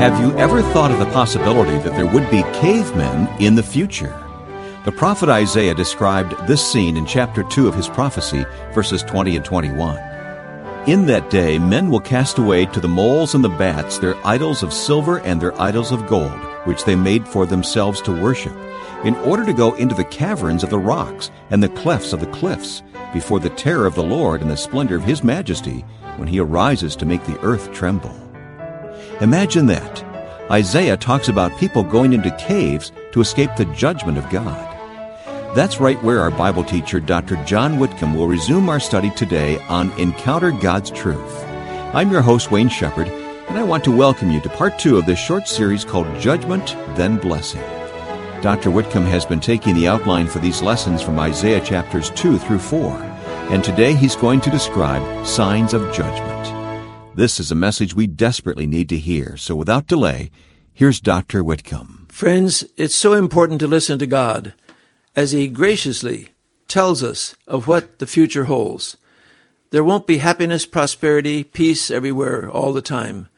Have you ever thought of the possibility that there would be cavemen in the future? The prophet Isaiah described this scene in chapter 2 of his prophecy, verses 20 and 21. In that day, men will cast away to the moles and the bats their idols of silver and their idols of gold, which they made for themselves to worship, in order to go into the caverns of the rocks and the clefts of the cliffs, before the terror of the Lord and the splendor of his majesty, when he arises to make the earth tremble. Imagine that. Isaiah talks about people going into caves to escape the judgment of God. That's right where our Bible teacher, Dr. John Whitcomb, will resume our study today on Encounter God's Truth. I'm your host, Wayne Shepherd, and I want to welcome you to part two of this short series called Judgment, Then Blessing. Dr. Whitcomb has been taking the outline for these lessons from Isaiah chapters 2 through 4, and today he's going to describe signs of judgment. This is a message we desperately need to hear, so without delay, here's Dr. Whitcomb. Friends, it's so important to listen to God as He graciously tells us of what the future holds. There won't be happiness, prosperity, peace everywhere all the time.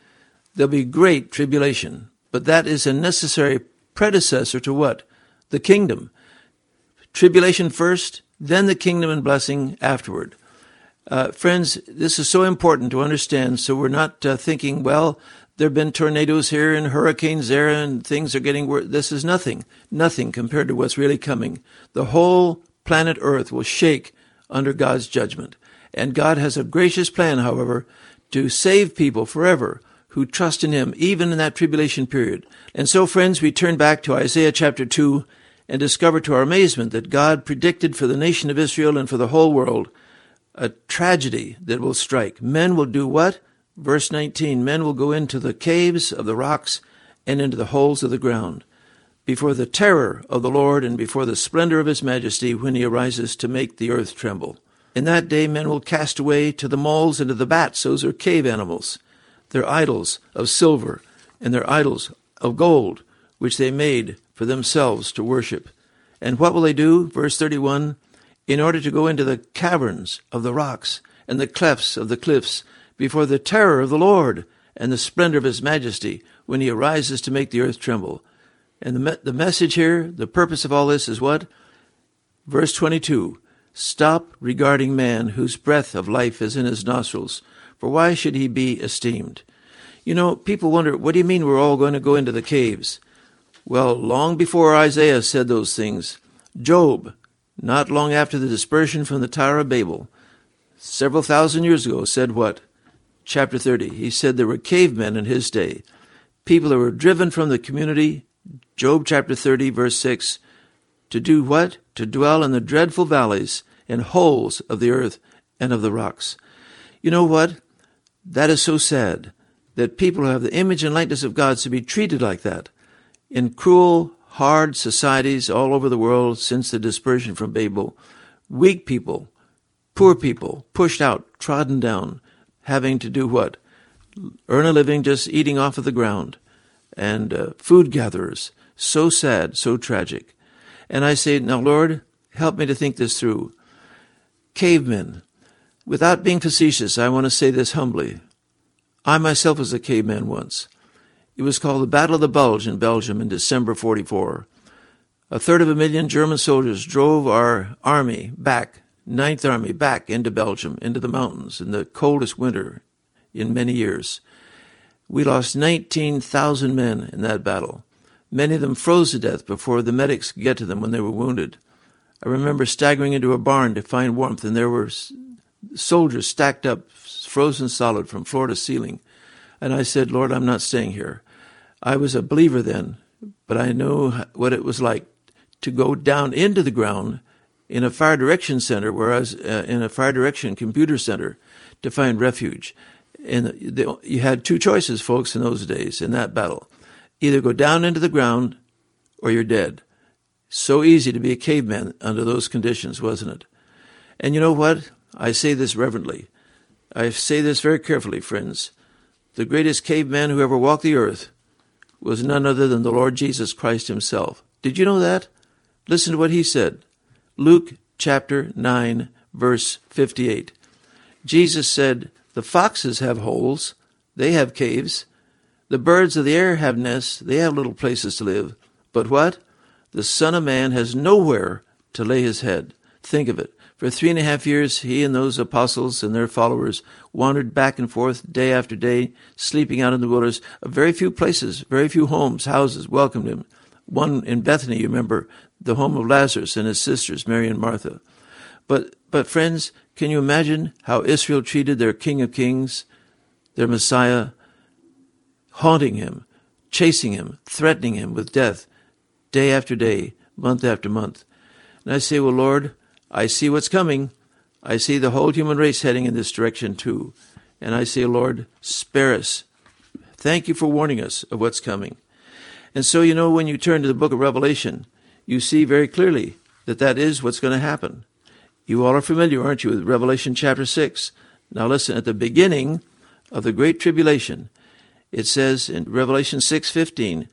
There'll be great tribulation, but that is a necessary predecessor to what? The kingdom. Tribulation first, then the kingdom and blessing afterward. Uh, friends, this is so important to understand so we're not uh, thinking, well, there have been tornadoes here and hurricanes there and things are getting worse. This is nothing, nothing compared to what's really coming. The whole planet Earth will shake under God's judgment. And God has a gracious plan, however, to save people forever who trust in Him, even in that tribulation period. And so, friends, we turn back to Isaiah chapter 2 and discover to our amazement that God predicted for the nation of Israel and for the whole world a tragedy that will strike. Men will do what? Verse 19 Men will go into the caves of the rocks and into the holes of the ground before the terror of the Lord and before the splendor of his majesty when he arises to make the earth tremble. In that day men will cast away to the moles and to the bats, those are cave animals, their idols of silver and their idols of gold, which they made for themselves to worship. And what will they do? Verse 31 in order to go into the caverns of the rocks and the clefts of the cliffs before the terror of the Lord and the splendor of his majesty when he arises to make the earth tremble. And the, me- the message here, the purpose of all this is what? Verse 22 Stop regarding man whose breath of life is in his nostrils, for why should he be esteemed? You know, people wonder, what do you mean we're all going to go into the caves? Well, long before Isaiah said those things, Job, not long after the dispersion from the Tower of Babel, several thousand years ago, said what? Chapter 30. He said there were cavemen in his day, people that were driven from the community, Job chapter 30, verse 6, to do what? To dwell in the dreadful valleys and holes of the earth and of the rocks. You know what? That is so sad that people who have the image and likeness of God should be treated like that in cruel, hard societies all over the world since the dispersion from Babel, weak people, poor people, pushed out, trodden down, having to do what? Earn a living just eating off of the ground, and uh, food gatherers. So sad, so tragic. And I say, now, Lord, help me to think this through. Cavemen. Without being facetious, I want to say this humbly. I myself was a caveman once. It was called the Battle of the Bulge in Belgium in December 44. A third of a million German soldiers drove our army back, Ninth Army, back into Belgium, into the mountains in the coldest winter in many years. We lost 19,000 men in that battle. Many of them froze to death before the medics could get to them when they were wounded. I remember staggering into a barn to find warmth, and there were soldiers stacked up, frozen solid from floor to ceiling. And I said, Lord, I'm not staying here. I was a believer then, but I know what it was like to go down into the ground in a fire direction center, where I was uh, in a fire direction computer center to find refuge. And you had two choices, folks, in those days in that battle. Either go down into the ground or you're dead. So easy to be a caveman under those conditions, wasn't it? And you know what? I say this reverently. I say this very carefully, friends the greatest caveman who ever walked the earth was none other than the Lord Jesus Christ himself. Did you know that? Listen to what he said. Luke chapter 9, verse 58. Jesus said, The foxes have holes, they have caves. The birds of the air have nests, they have little places to live. But what? The Son of Man has nowhere to lay his head. Think of it. For three and a half years, he and those apostles and their followers wandered back and forth day after day, sleeping out in the wilderness. Very few places, very few homes, houses welcomed him. One in Bethany, you remember, the home of Lazarus and his sisters, Mary and Martha. But, but friends, can you imagine how Israel treated their King of Kings, their Messiah, haunting him, chasing him, threatening him with death, day after day, month after month? And I say, well, Lord, I see what's coming. I see the whole human race heading in this direction too. And I say, Lord, spare us. Thank you for warning us of what's coming. And so, you know, when you turn to the book of Revelation, you see very clearly that that is what's going to happen. You all are familiar, aren't you, with Revelation chapter 6? Now listen, at the beginning of the great tribulation, it says in Revelation 6:15,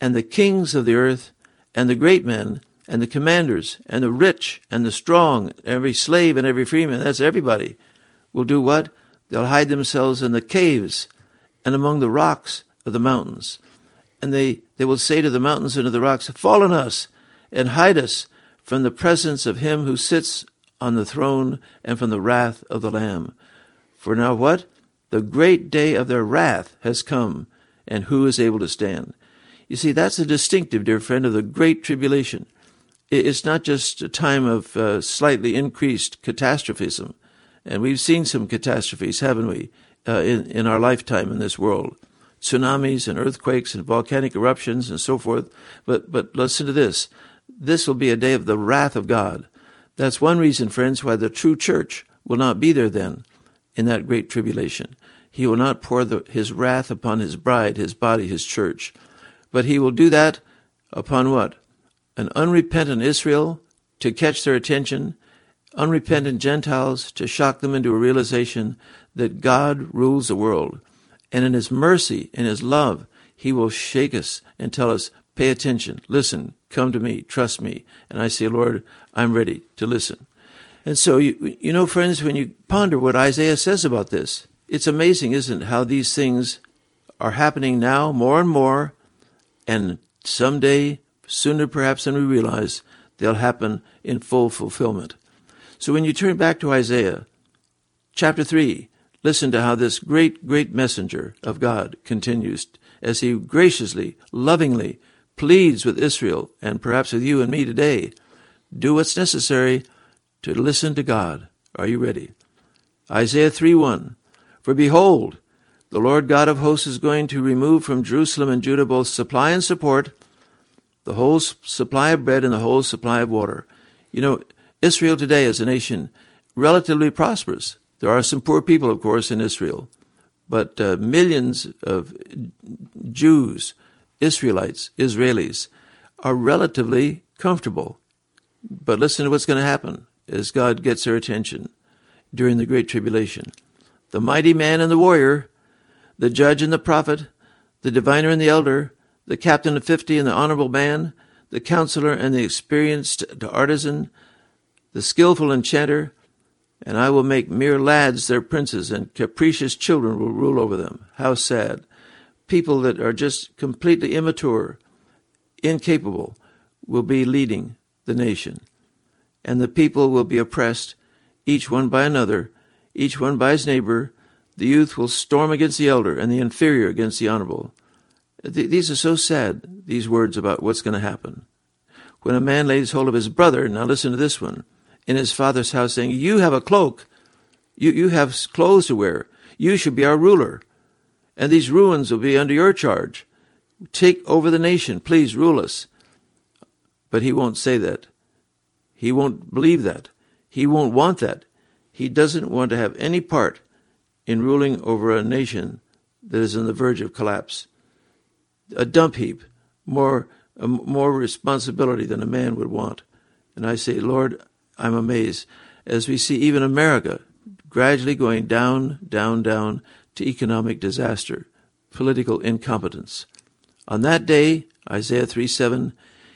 "And the kings of the earth and the great men and the commanders and the rich and the strong, every slave and every freeman, that's everybody, will do what? They'll hide themselves in the caves and among the rocks of the mountains. And they, they will say to the mountains and to the rocks, Fall on us and hide us from the presence of him who sits on the throne and from the wrath of the Lamb. For now what? The great day of their wrath has come, and who is able to stand? You see, that's a distinctive, dear friend, of the great tribulation. It's not just a time of uh, slightly increased catastrophism, and we've seen some catastrophes, haven't we, uh, in, in our lifetime in this world tsunamis and earthquakes and volcanic eruptions and so forth. But, but listen to this. This will be a day of the wrath of God. That's one reason, friends, why the true church will not be there then in that great tribulation. He will not pour the, his wrath upon his bride, his body, his church. But he will do that upon what? An unrepentant Israel to catch their attention, unrepentant Gentiles to shock them into a realization that God rules the world. And in his mercy, in his love, he will shake us and tell us, pay attention, listen, come to me, trust me. And I say, Lord, I'm ready to listen. And so, you, you know, friends, when you ponder what Isaiah says about this, it's amazing, isn't it, how these things are happening now more and more, and someday, sooner perhaps than we realize, they'll happen in full fulfillment. So when you turn back to Isaiah, chapter 3, listen to how this great, great messenger of God continues as he graciously, lovingly pleads with Israel and perhaps with you and me today do what's necessary to listen to God. Are you ready? Isaiah 3 1. For behold, the Lord God of hosts is going to remove from Jerusalem and Judah both supply and support, the whole supply of bread and the whole supply of water. You know, Israel today as a nation, relatively prosperous. There are some poor people, of course, in Israel, but uh, millions of Jews, Israelites, Israelis, are relatively comfortable. But listen to what's going to happen as God gets their attention during the Great Tribulation. The mighty man and the warrior, the judge and the prophet, the diviner and the elder, the captain of fifty and the honorable man, the counselor and the experienced artisan, the skilful enchanter, and I will make mere lads their princes, and capricious children will rule over them. How sad. People that are just completely immature, incapable, will be leading the nation. And the people will be oppressed, each one by another, each one by his neighbor. The youth will storm against the elder, and the inferior against the honorable. These are so sad, these words about what's going to happen. When a man lays hold of his brother, now listen to this one, in his father's house, saying, You have a cloak, you, you have clothes to wear, you should be our ruler, and these ruins will be under your charge. Take over the nation, please rule us. But he won't say that. He won't believe that. He won't want that. He doesn't want to have any part in ruling over a nation that is on the verge of collapse. A dump heap, more, more responsibility than a man would want. And I say, Lord, I'm amazed as we see even America gradually going down, down, down to economic disaster, political incompetence. On that day, Isaiah 3 7,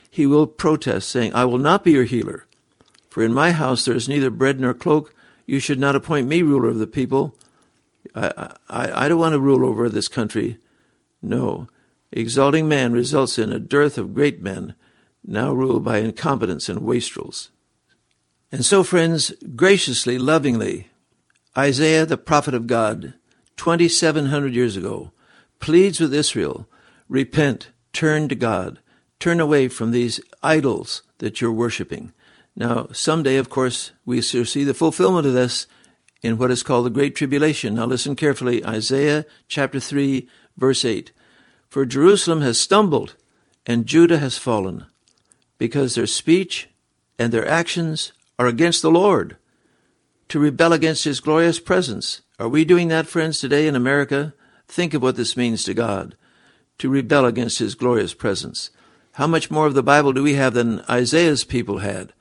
he will protest, saying, I will not be your healer. For in my house there is neither bread nor cloak. You should not appoint me ruler of the people. I, I, I don't want to rule over this country. No. Exalting man results in a dearth of great men, now ruled by incompetents and wastrels. And so, friends, graciously, lovingly, Isaiah, the prophet of God, 2,700 years ago, pleads with Israel repent, turn to God, turn away from these idols that you're worshiping. Now, someday, of course, we shall see the fulfillment of this in what is called the Great Tribulation. Now, listen carefully Isaiah chapter 3, verse 8. For Jerusalem has stumbled, and Judah has fallen, because their speech and their actions are against the Lord, to rebel against his glorious presence. Are we doing that, friends, today in America? Think of what this means to God, to rebel against his glorious presence. How much more of the Bible do we have than Isaiah's people had?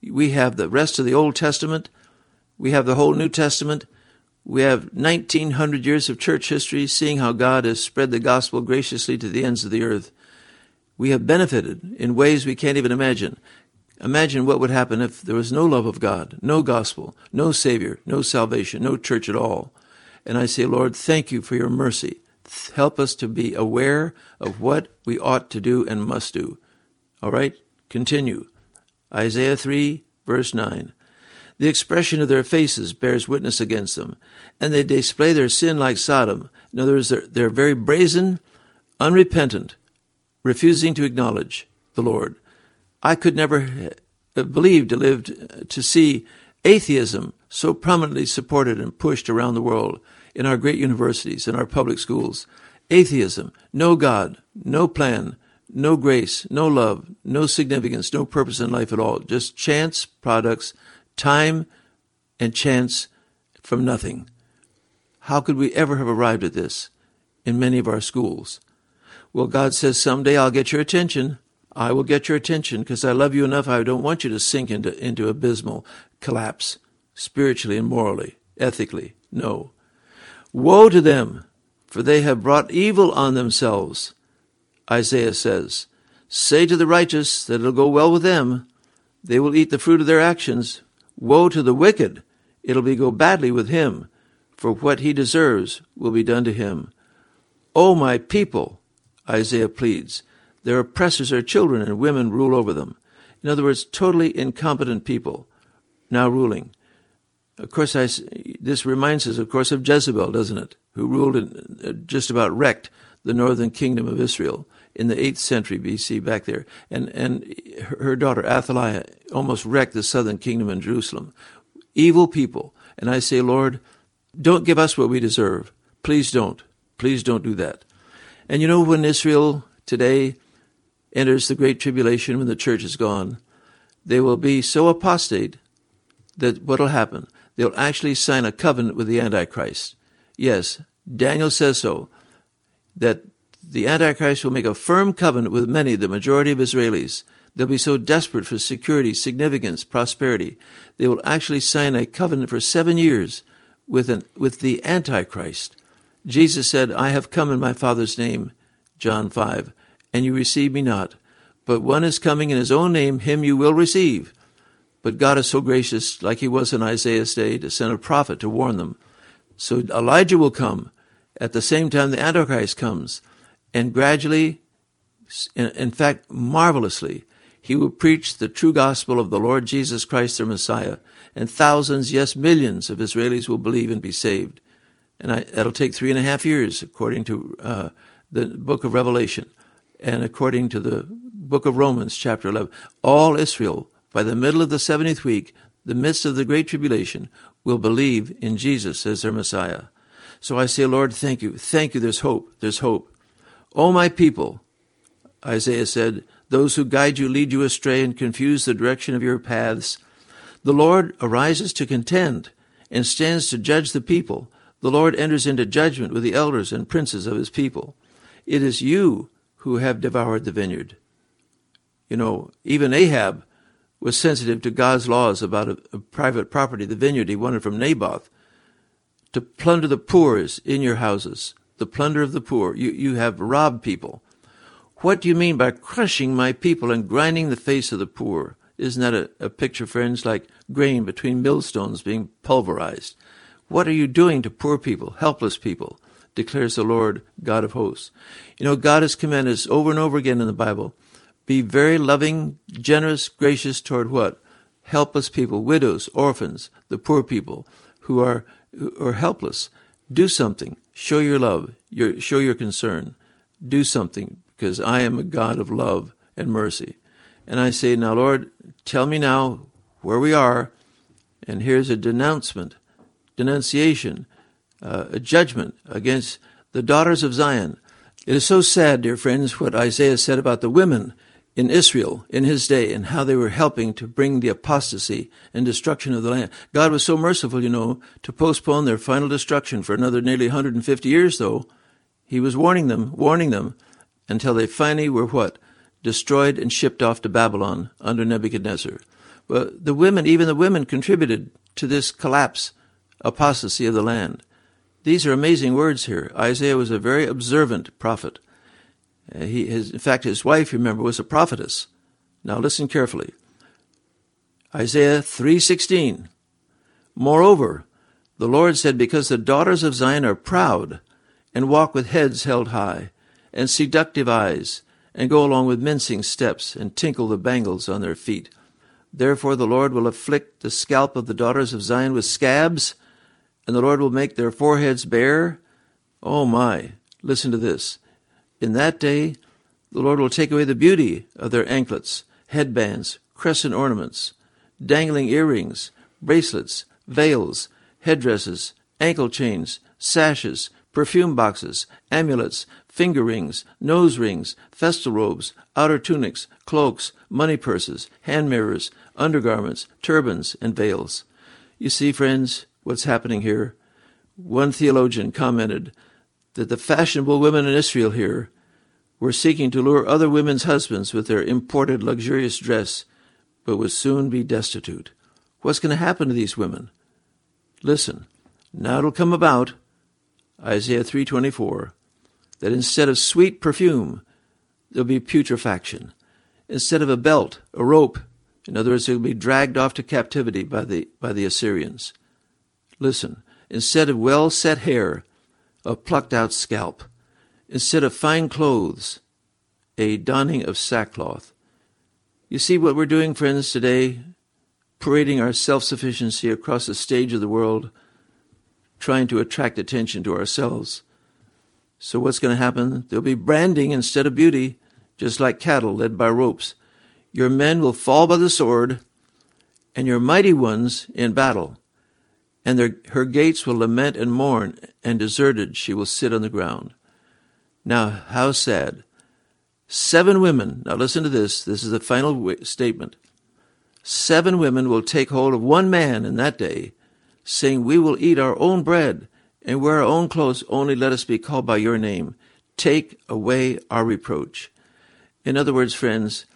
We have the rest of the Old Testament. We have the whole New Testament. We have 1900 years of church history seeing how God has spread the gospel graciously to the ends of the earth. We have benefited in ways we can't even imagine. Imagine what would happen if there was no love of God, no gospel, no Savior, no salvation, no church at all. And I say, Lord, thank you for your mercy. Help us to be aware of what we ought to do and must do. All right? Continue. Isaiah 3, verse 9. The expression of their faces bears witness against them, and they display their sin like Sodom. In other words, they're, they're very brazen, unrepentant, refusing to acknowledge the Lord. I could never believe to live to see atheism so prominently supported and pushed around the world in our great universities, in our public schools. Atheism, no God, no plan, no grace, no love, no significance, no purpose in life at all. Just chance products, time and chance from nothing. How could we ever have arrived at this in many of our schools? Well, God says, someday I'll get your attention. I will get your attention because I love you enough. I don't want you to sink into, into abysmal collapse, spiritually and morally, ethically. No. Woe to them, for they have brought evil on themselves. Isaiah says, Say to the righteous that it'll go well with them. They will eat the fruit of their actions. Woe to the wicked, it'll be go badly with him, for what he deserves will be done to him. O my people, Isaiah pleads, their oppressors are children, and women rule over them. In other words, totally incompetent people now ruling. Of course, I, this reminds us, of course, of Jezebel, doesn't it? Who ruled and uh, just about wrecked the northern kingdom of Israel in the 8th century BC back there. And, and her daughter Athaliah almost wrecked the southern kingdom in Jerusalem. Evil people. And I say, Lord, don't give us what we deserve. Please don't. Please don't do that. And you know, when Israel today enters the Great Tribulation when the church is gone, they will be so apostate that what will happen? They'll actually sign a covenant with the Antichrist. Yes, Daniel says so, that the Antichrist will make a firm covenant with many, the majority of Israelis. They'll be so desperate for security, significance, prosperity, they will actually sign a covenant for seven years with, an, with the Antichrist. Jesus said, I have come in my Father's name, John 5 and you receive me not. But one is coming in his own name, him you will receive. But God is so gracious, like he was in Isaiah's day, to send a prophet to warn them. So Elijah will come at the same time the Antichrist comes, and gradually, in fact, marvelously, he will preach the true gospel of the Lord Jesus Christ, their Messiah, and thousands, yes, millions of Israelis will believe and be saved. And I, that'll take three and a half years, according to uh, the book of Revelation and according to the book of Romans, chapter 11, all Israel, by the middle of the 70th week, the midst of the great tribulation, will believe in Jesus as their Messiah. So I say, Lord, thank you. Thank you. There's hope. There's hope. O my people, Isaiah said, those who guide you lead you astray and confuse the direction of your paths. The Lord arises to contend and stands to judge the people. The Lord enters into judgment with the elders and princes of his people. It is you who have devoured the vineyard. You know, even Ahab was sensitive to God's laws about a, a private property, the vineyard he wanted from Naboth, to plunder the poor is in your houses, the plunder of the poor. You, you have robbed people. What do you mean by crushing my people and grinding the face of the poor? Isn't that a, a picture, friends, like grain between millstones being pulverized? What are you doing to poor people, helpless people? declares the Lord God of hosts. You know, God has commanded us over and over again in the Bible be very loving, generous, gracious toward what? Helpless people, widows, orphans, the poor people who are, who are helpless. Do something. Show your love. Your, show your concern. Do something because I am a God of love and mercy. And I say, now, Lord, tell me now where we are. And here's a denouncement, denunciation, uh, a judgment against the daughters of Zion. It is so sad, dear friends, what Isaiah said about the women in Israel in his day and how they were helping to bring the apostasy and destruction of the land. God was so merciful, you know, to postpone their final destruction for another nearly 150 years, though. He was warning them, warning them, until they finally were what? Destroyed and shipped off to Babylon under Nebuchadnezzar. But the women, even the women, contributed to this collapse, apostasy of the land. These are amazing words here. Isaiah was a very observant prophet. Uh, he, his, in fact, his wife, remember, was a prophetess. Now listen carefully. Isaiah 3:16. Moreover, the Lord said, Because the daughters of Zion are proud, and walk with heads held high, and seductive eyes, and go along with mincing steps, and tinkle the bangles on their feet. Therefore the Lord will afflict the scalp of the daughters of Zion with scabs, and the Lord will make their foreheads bare. Oh my, listen to this. In that day, the Lord will take away the beauty of their anklets, headbands, crescent ornaments, dangling earrings, bracelets, veils, headdresses, ankle chains, sashes, perfume boxes, amulets, finger rings, nose rings, festal robes, outer tunics, cloaks, money purses, hand mirrors, undergarments, turbans, and veils. You see, friends, what's happening here. One theologian commented that the fashionable women in Israel here were seeking to lure other women's husbands with their imported luxurious dress, but would soon be destitute. What's going to happen to these women? Listen, now it'll come about, Isaiah 3:24, that instead of sweet perfume, there'll be putrefaction. Instead of a belt, a rope, in other words, they'll be dragged off to captivity by the by the Assyrians. Listen, instead of well set hair, a plucked out scalp. Instead of fine clothes, a donning of sackcloth. You see what we're doing, friends, today? Parading our self sufficiency across the stage of the world, trying to attract attention to ourselves. So, what's going to happen? There'll be branding instead of beauty, just like cattle led by ropes. Your men will fall by the sword, and your mighty ones in battle and their, her gates will lament and mourn, and deserted she will sit on the ground. Now, how sad. Seven women, now listen to this, this is the final statement. Seven women will take hold of one man in that day, saying, We will eat our own bread and wear our own clothes, only let us be called by your name. Take away our reproach. In other words, friends,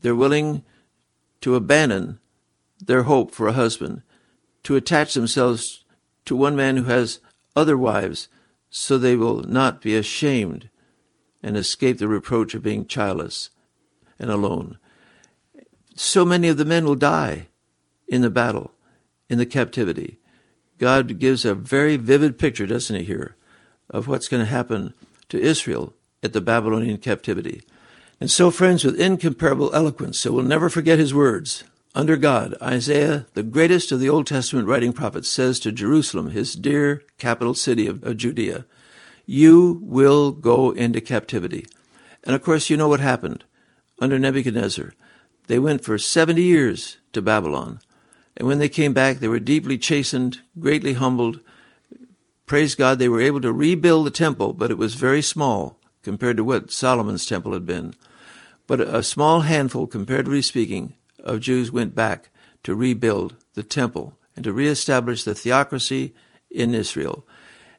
they're willing to abandon their hope for a husband to attach themselves to one man who has other wives, so they will not be ashamed and escape the reproach of being childless and alone. So many of the men will die in the battle, in the captivity. God gives a very vivid picture, doesn't he, here, of what's going to happen to Israel at the Babylonian captivity. And so, friends, with incomparable eloquence, so we'll never forget his words under God, Isaiah, the greatest of the Old Testament writing prophets, says to Jerusalem, his dear capital city of, of Judea, You will go into captivity. And of course, you know what happened under Nebuchadnezzar. They went for 70 years to Babylon. And when they came back, they were deeply chastened, greatly humbled. Praise God, they were able to rebuild the temple, but it was very small compared to what Solomon's temple had been. But a small handful, comparatively speaking, of Jews went back to rebuild the temple and to reestablish the theocracy in Israel.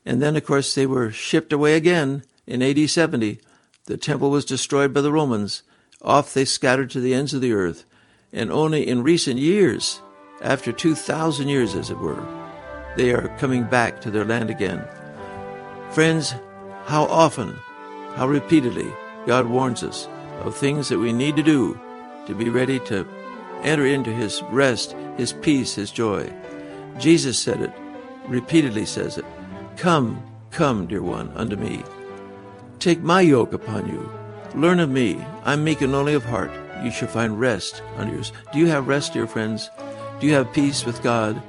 And then, of course, they were shipped away again in AD 70. The temple was destroyed by the Romans. Off they scattered to the ends of the earth. And only in recent years, after 2,000 years, as it were, they are coming back to their land again. Friends, how often, how repeatedly God warns us of things that we need to do to be ready to enter into his rest, his peace, his joy. Jesus said it, repeatedly says it. Come, Come, dear one, unto me. Take my yoke upon you. Learn of me. I'm meek and lowly of heart. You shall find rest under yours. Do you have rest, dear friends? Do you have peace with God?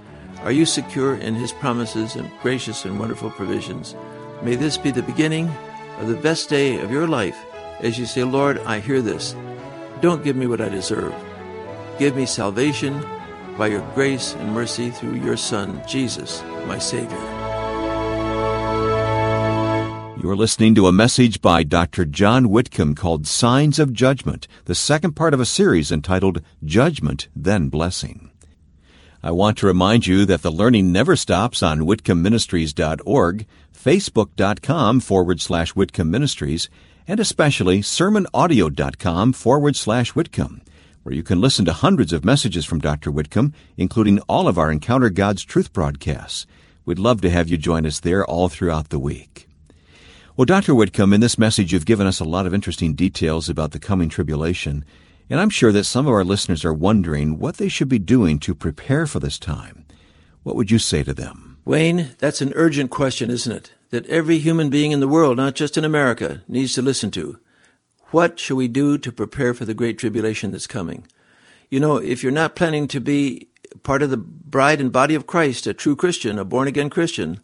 Are you secure in His promises and gracious and wonderful provisions? May this be the beginning of the best day of your life as you say, Lord, I hear this. Don't give me what I deserve. Give me salvation by your grace and mercy through your Son, Jesus, my Savior. You're listening to a message by Dr. John Whitcomb called Signs of Judgment, the second part of a series entitled Judgment, Then Blessing. I want to remind you that the learning never stops on whitcombministries.org, facebook.com forward slash Whitcomb Ministries, and especially sermonaudio.com forward slash Whitcomb, where you can listen to hundreds of messages from Dr. Whitcomb, including all of our Encounter God's Truth broadcasts. We'd love to have you join us there all throughout the week. Well, Dr. Whitcomb, in this message, you've given us a lot of interesting details about the coming tribulation. And I'm sure that some of our listeners are wondering what they should be doing to prepare for this time. What would you say to them? Wayne, that's an urgent question, isn't it? That every human being in the world, not just in America, needs to listen to. What shall we do to prepare for the great tribulation that's coming? You know, if you're not planning to be part of the bride and body of Christ, a true Christian, a born again Christian,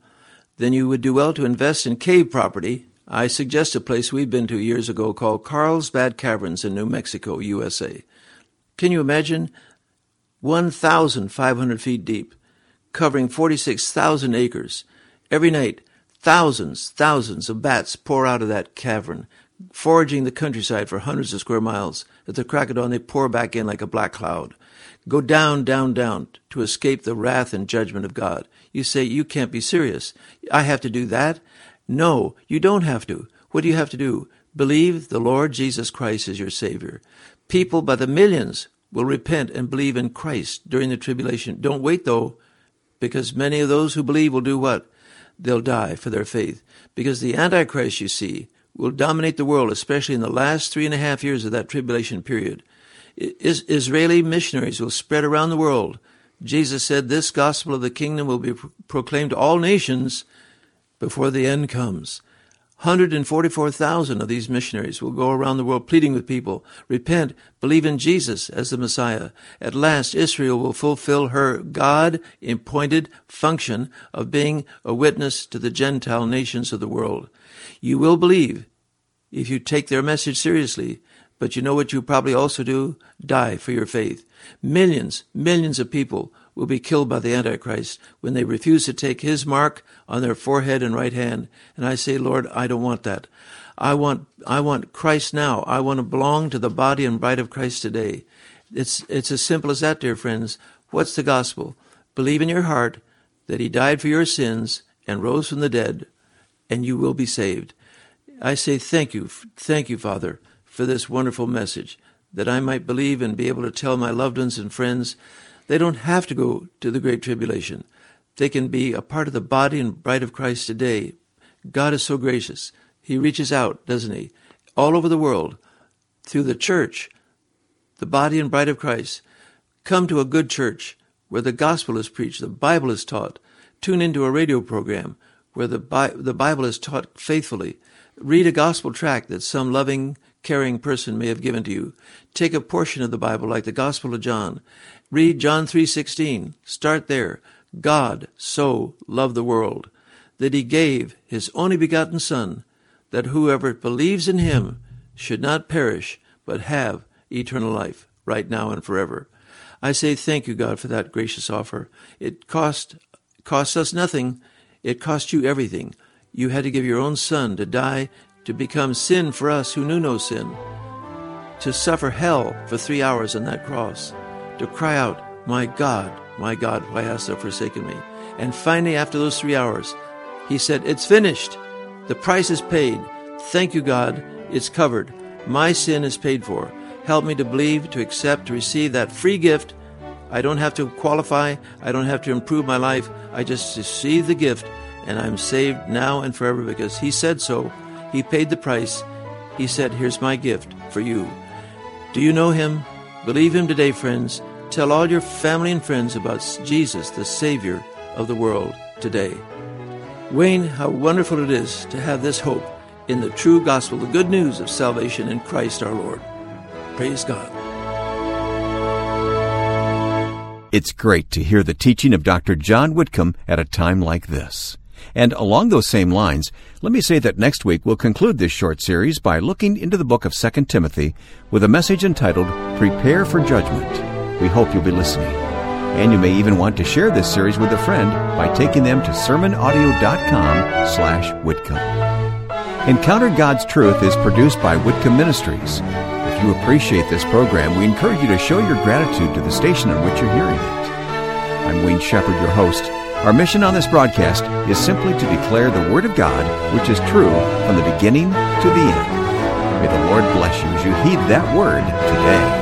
then you would do well to invest in cave property I suggest a place we've been to years ago called Carlsbad Caverns in New Mexico, USA. Can you imagine? 1,500 feet deep, covering 46,000 acres. Every night, thousands, thousands of bats pour out of that cavern, foraging the countryside for hundreds of square miles. At the crack of dawn, they pour back in like a black cloud. Go down, down, down to escape the wrath and judgment of God. You say, You can't be serious. I have to do that? No, you don't have to. What do you have to do? Believe the Lord Jesus Christ is your Savior. People by the millions will repent and believe in Christ during the tribulation. Don't wait though, because many of those who believe will do what? They'll die for their faith. Because the Antichrist, you see, will dominate the world, especially in the last three and a half years of that tribulation period. Is- Israeli missionaries will spread around the world. Jesus said this gospel of the kingdom will be proclaimed to all nations before the end comes. 144,000 of these missionaries will go around the world pleading with people, repent, believe in Jesus as the Messiah. At last, Israel will fulfill her God appointed function of being a witness to the Gentile nations of the world. You will believe if you take their message seriously, but you know what you probably also do? Die for your faith. Millions, millions of people will be killed by the Antichrist when they refuse to take his mark on their forehead and right hand. And I say, Lord, I don't want that. I want, I want Christ now. I want to belong to the body and bride of Christ today. It's, it's as simple as that, dear friends. What's the gospel? Believe in your heart that he died for your sins and rose from the dead, and you will be saved. I say thank you, thank you, Father, for this wonderful message, that I might believe and be able to tell my loved ones and friends they don't have to go to the Great Tribulation. They can be a part of the body and bride of Christ today. God is so gracious. He reaches out, doesn't he? All over the world, through the church, the body and bride of Christ. Come to a good church where the gospel is preached, the Bible is taught. Tune into a radio program where the, Bi- the Bible is taught faithfully. Read a gospel tract that some loving, caring person may have given to you. Take a portion of the Bible like the Gospel of John Read John 3:16. Start there. God so loved the world that he gave his only begotten son that whoever believes in him should not perish but have eternal life right now and forever. I say thank you God for that gracious offer. It cost cost us nothing. It cost you everything. You had to give your own son to die to become sin for us who knew no sin. To suffer hell for 3 hours on that cross to cry out, My God, my God, why hast thou forsaken me? And finally, after those three hours, he said, It's finished. The price is paid. Thank you, God. It's covered. My sin is paid for. Help me to believe, to accept, to receive that free gift. I don't have to qualify. I don't have to improve my life. I just receive the gift, and I'm saved now and forever because He said so. He paid the price. He said, Here's my gift for you. Do you know Him? Believe Him today, friends. Tell all your family and friends about Jesus, the Savior of the world, today. Wayne, how wonderful it is to have this hope in the true gospel, the good news of salvation in Christ our Lord. Praise God. It's great to hear the teaching of Dr. John Whitcomb at a time like this. And along those same lines, let me say that next week we'll conclude this short series by looking into the book of 2 Timothy with a message entitled Prepare for Judgment. We hope you'll be listening. And you may even want to share this series with a friend by taking them to sermonaudio.com slash Whitcomb. Encounter God's Truth is produced by Whitcomb Ministries. If you appreciate this program, we encourage you to show your gratitude to the station on which you're hearing it. I'm Wayne Shepherd, your host. Our mission on this broadcast is simply to declare the Word of God, which is true from the beginning to the end. May the Lord bless you as you heed that Word today.